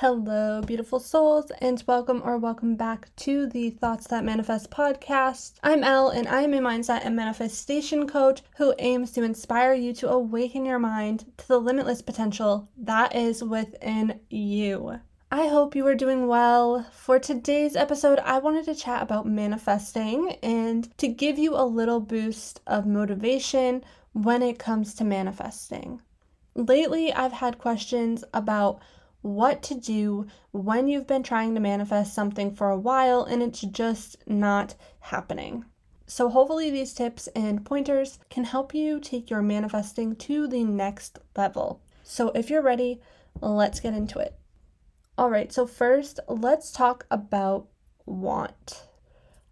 Hello, beautiful souls, and welcome or welcome back to the Thoughts That Manifest podcast. I'm Elle, and I'm a mindset and manifestation coach who aims to inspire you to awaken your mind to the limitless potential that is within you. I hope you are doing well. For today's episode, I wanted to chat about manifesting and to give you a little boost of motivation when it comes to manifesting. Lately, I've had questions about what to do when you've been trying to manifest something for a while and it's just not happening. So, hopefully, these tips and pointers can help you take your manifesting to the next level. So, if you're ready, let's get into it. All right, so first, let's talk about want.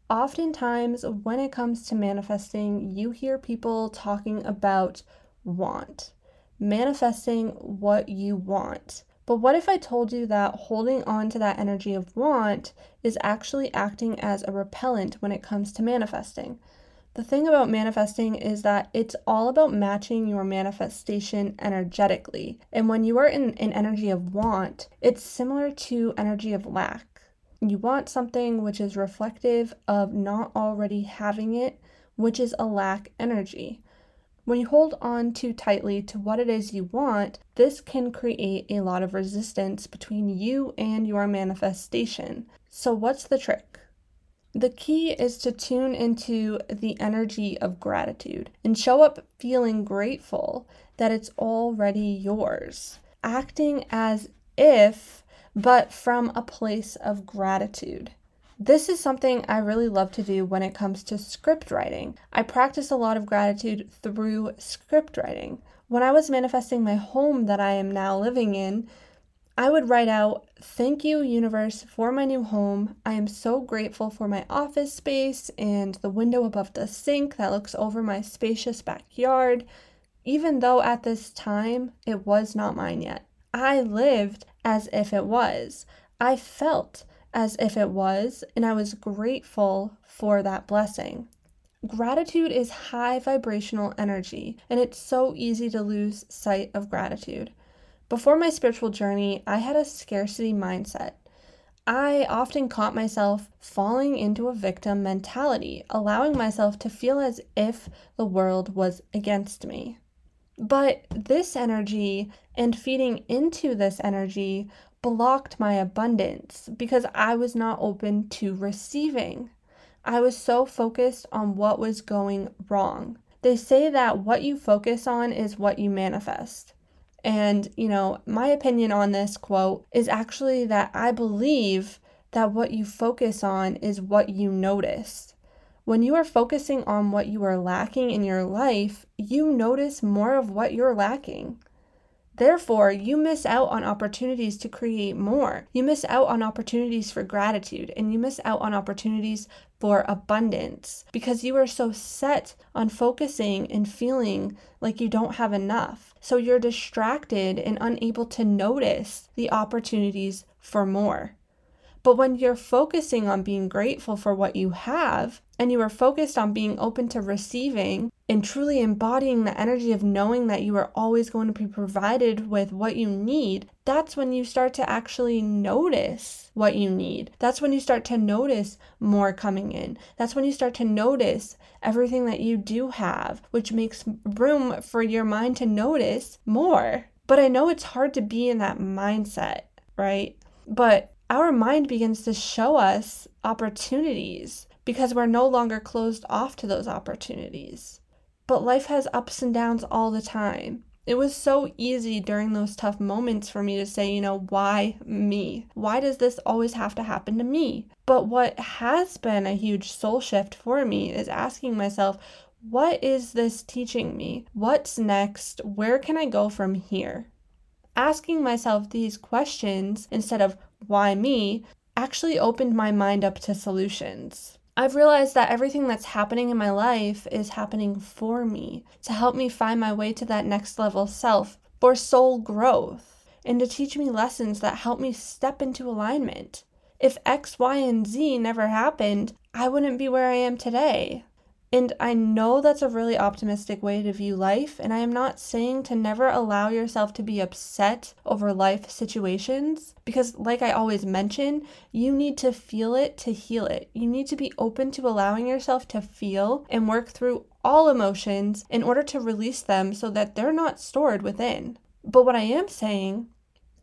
Oftentimes, when it comes to manifesting, you hear people talking about want, manifesting what you want. But what if I told you that holding on to that energy of want is actually acting as a repellent when it comes to manifesting? The thing about manifesting is that it's all about matching your manifestation energetically. And when you are in an energy of want, it's similar to energy of lack. You want something which is reflective of not already having it, which is a lack energy. When you hold on too tightly to what it is you want, this can create a lot of resistance between you and your manifestation. So, what's the trick? The key is to tune into the energy of gratitude and show up feeling grateful that it's already yours, acting as if, but from a place of gratitude. This is something I really love to do when it comes to script writing. I practice a lot of gratitude through script writing. When I was manifesting my home that I am now living in, I would write out, Thank you, universe, for my new home. I am so grateful for my office space and the window above the sink that looks over my spacious backyard, even though at this time it was not mine yet. I lived as if it was. I felt as if it was, and I was grateful for that blessing. Gratitude is high vibrational energy, and it's so easy to lose sight of gratitude. Before my spiritual journey, I had a scarcity mindset. I often caught myself falling into a victim mentality, allowing myself to feel as if the world was against me. But this energy and feeding into this energy blocked my abundance because I was not open to receiving. I was so focused on what was going wrong. They say that what you focus on is what you manifest. And, you know, my opinion on this quote is actually that I believe that what you focus on is what you notice. When you are focusing on what you are lacking in your life, you notice more of what you're lacking. Therefore, you miss out on opportunities to create more. You miss out on opportunities for gratitude and you miss out on opportunities for abundance because you are so set on focusing and feeling like you don't have enough. So you're distracted and unable to notice the opportunities for more. But when you're focusing on being grateful for what you have and you are focused on being open to receiving and truly embodying the energy of knowing that you are always going to be provided with what you need, that's when you start to actually notice what you need. That's when you start to notice more coming in. That's when you start to notice everything that you do have, which makes room for your mind to notice more. But I know it's hard to be in that mindset, right? But our mind begins to show us opportunities because we're no longer closed off to those opportunities. But life has ups and downs all the time. It was so easy during those tough moments for me to say, you know, why me? Why does this always have to happen to me? But what has been a huge soul shift for me is asking myself, what is this teaching me? What's next? Where can I go from here? Asking myself these questions instead of why me actually opened my mind up to solutions. I've realized that everything that's happening in my life is happening for me to help me find my way to that next level self for soul growth and to teach me lessons that help me step into alignment. If X, Y, and Z never happened, I wouldn't be where I am today. And I know that's a really optimistic way to view life, and I am not saying to never allow yourself to be upset over life situations because, like I always mention, you need to feel it to heal it. You need to be open to allowing yourself to feel and work through all emotions in order to release them so that they're not stored within. But what I am saying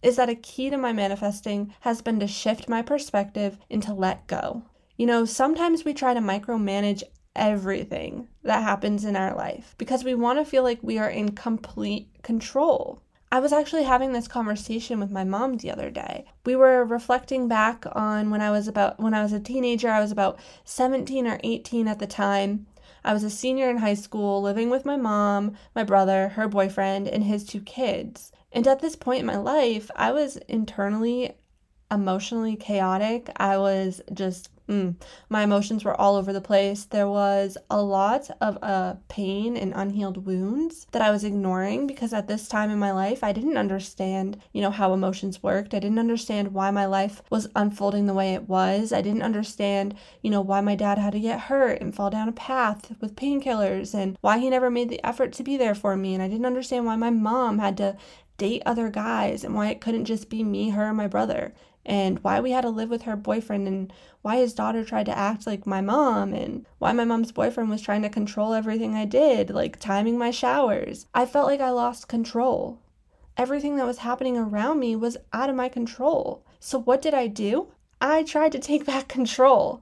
is that a key to my manifesting has been to shift my perspective and to let go. You know, sometimes we try to micromanage everything that happens in our life because we want to feel like we are in complete control. I was actually having this conversation with my mom the other day. We were reflecting back on when I was about when I was a teenager, I was about 17 or 18 at the time. I was a senior in high school, living with my mom, my brother, her boyfriend, and his two kids. And at this point in my life, I was internally emotionally chaotic. I was just Mm. My emotions were all over the place. There was a lot of uh, pain and unhealed wounds that I was ignoring because at this time in my life, I didn't understand, you know, how emotions worked. I didn't understand why my life was unfolding the way it was. I didn't understand, you know, why my dad had to get hurt and fall down a path with painkillers and why he never made the effort to be there for me. And I didn't understand why my mom had to date other guys and why it couldn't just be me, her, and my brother and why we had to live with her boyfriend and why his daughter tried to act like my mom and why my mom's boyfriend was trying to control everything I did, like timing my showers. I felt like I lost control. Everything that was happening around me was out of my control. So, what did I do? I tried to take back control.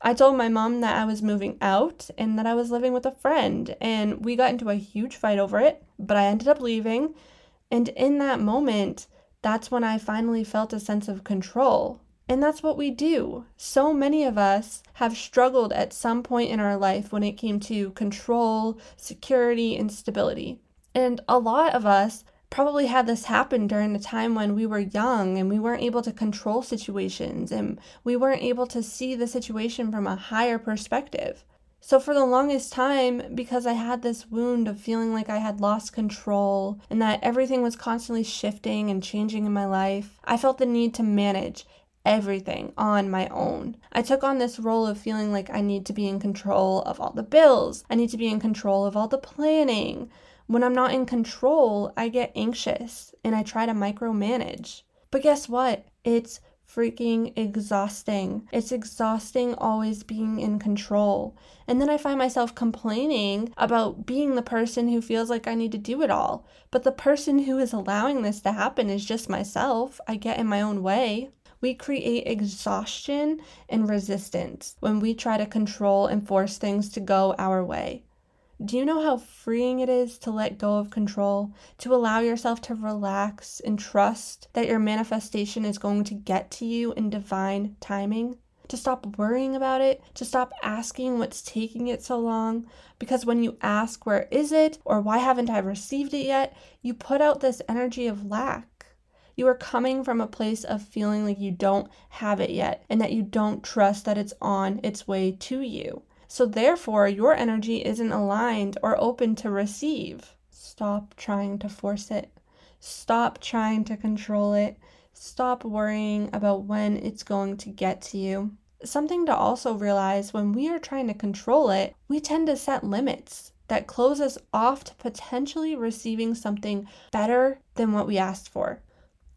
I told my mom that I was moving out and that I was living with a friend, and we got into a huge fight over it, but I ended up leaving. And in that moment, that's when I finally felt a sense of control. And that's what we do. So many of us have struggled at some point in our life when it came to control, security, and stability. And a lot of us probably had this happen during a time when we were young and we weren't able to control situations and we weren't able to see the situation from a higher perspective. So, for the longest time, because I had this wound of feeling like I had lost control and that everything was constantly shifting and changing in my life, I felt the need to manage everything on my own. I took on this role of feeling like I need to be in control of all the bills, I need to be in control of all the planning. When I'm not in control, I get anxious and I try to micromanage. But guess what? It's freaking exhausting. It's exhausting always being in control. And then I find myself complaining about being the person who feels like I need to do it all. But the person who is allowing this to happen is just myself. I get in my own way. We create exhaustion and resistance when we try to control and force things to go our way. Do you know how freeing it is to let go of control, to allow yourself to relax and trust that your manifestation is going to get to you in divine timing? To stop worrying about it, to stop asking what's taking it so long. Because when you ask, where is it, or why haven't I received it yet, you put out this energy of lack. You are coming from a place of feeling like you don't have it yet and that you don't trust that it's on its way to you. So, therefore, your energy isn't aligned or open to receive. Stop trying to force it. Stop trying to control it. Stop worrying about when it's going to get to you. Something to also realize when we are trying to control it, we tend to set limits that close us off to potentially receiving something better than what we asked for.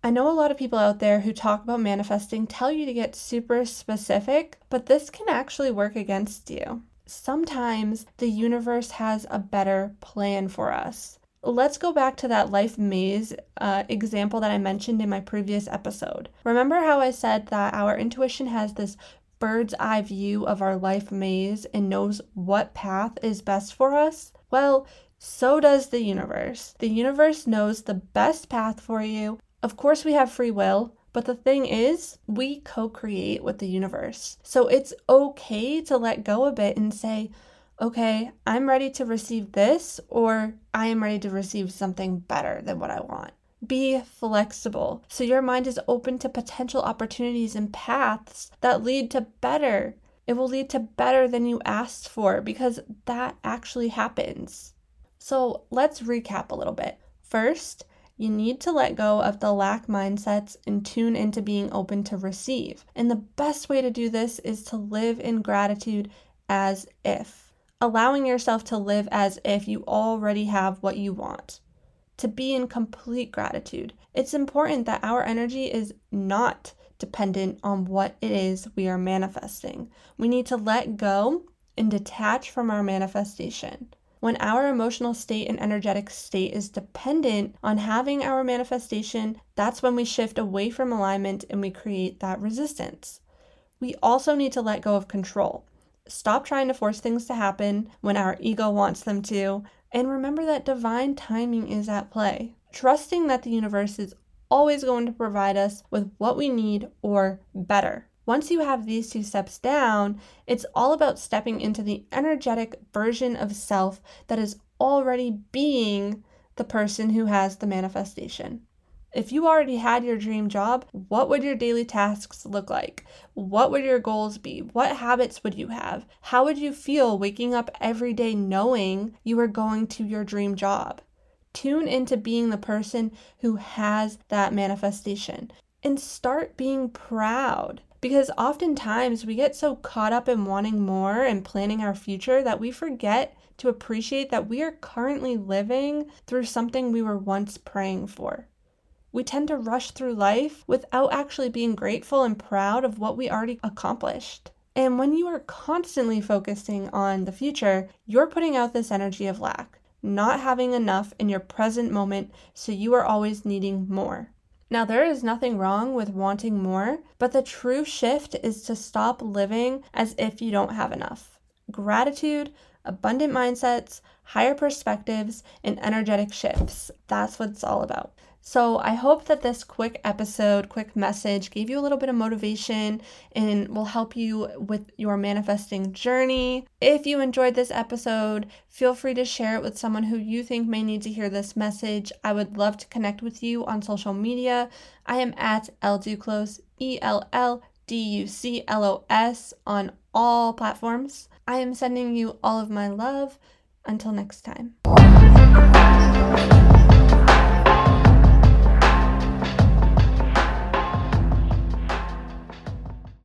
I know a lot of people out there who talk about manifesting tell you to get super specific, but this can actually work against you. Sometimes the universe has a better plan for us. Let's go back to that life maze uh, example that I mentioned in my previous episode. Remember how I said that our intuition has this bird's eye view of our life maze and knows what path is best for us? Well, so does the universe. The universe knows the best path for you of course, we have free will, but the thing is, we co create with the universe. So it's okay to let go a bit and say, okay, I'm ready to receive this, or I am ready to receive something better than what I want. Be flexible so your mind is open to potential opportunities and paths that lead to better. It will lead to better than you asked for because that actually happens. So let's recap a little bit. First, you need to let go of the lack mindsets and tune into being open to receive. And the best way to do this is to live in gratitude as if. allowing yourself to live as if you already have what you want, to be in complete gratitude. It's important that our energy is not dependent on what it is we are manifesting. We need to let go and detach from our manifestation. When our emotional state and energetic state is dependent on having our manifestation, that's when we shift away from alignment and we create that resistance. We also need to let go of control. Stop trying to force things to happen when our ego wants them to, and remember that divine timing is at play. Trusting that the universe is always going to provide us with what we need or better. Once you have these two steps down, it's all about stepping into the energetic version of self that is already being the person who has the manifestation. If you already had your dream job, what would your daily tasks look like? What would your goals be? What habits would you have? How would you feel waking up every day knowing you were going to your dream job? Tune into being the person who has that manifestation and start being proud. Because oftentimes we get so caught up in wanting more and planning our future that we forget to appreciate that we are currently living through something we were once praying for. We tend to rush through life without actually being grateful and proud of what we already accomplished. And when you are constantly focusing on the future, you're putting out this energy of lack, not having enough in your present moment, so you are always needing more. Now, there is nothing wrong with wanting more, but the true shift is to stop living as if you don't have enough. Gratitude, abundant mindsets, higher perspectives, and energetic shifts. That's what it's all about. So, I hope that this quick episode, quick message gave you a little bit of motivation and will help you with your manifesting journey. If you enjoyed this episode, feel free to share it with someone who you think may need to hear this message. I would love to connect with you on social media. I am at L Duclos, E L L D U C L O S, on all platforms. I am sending you all of my love. Until next time.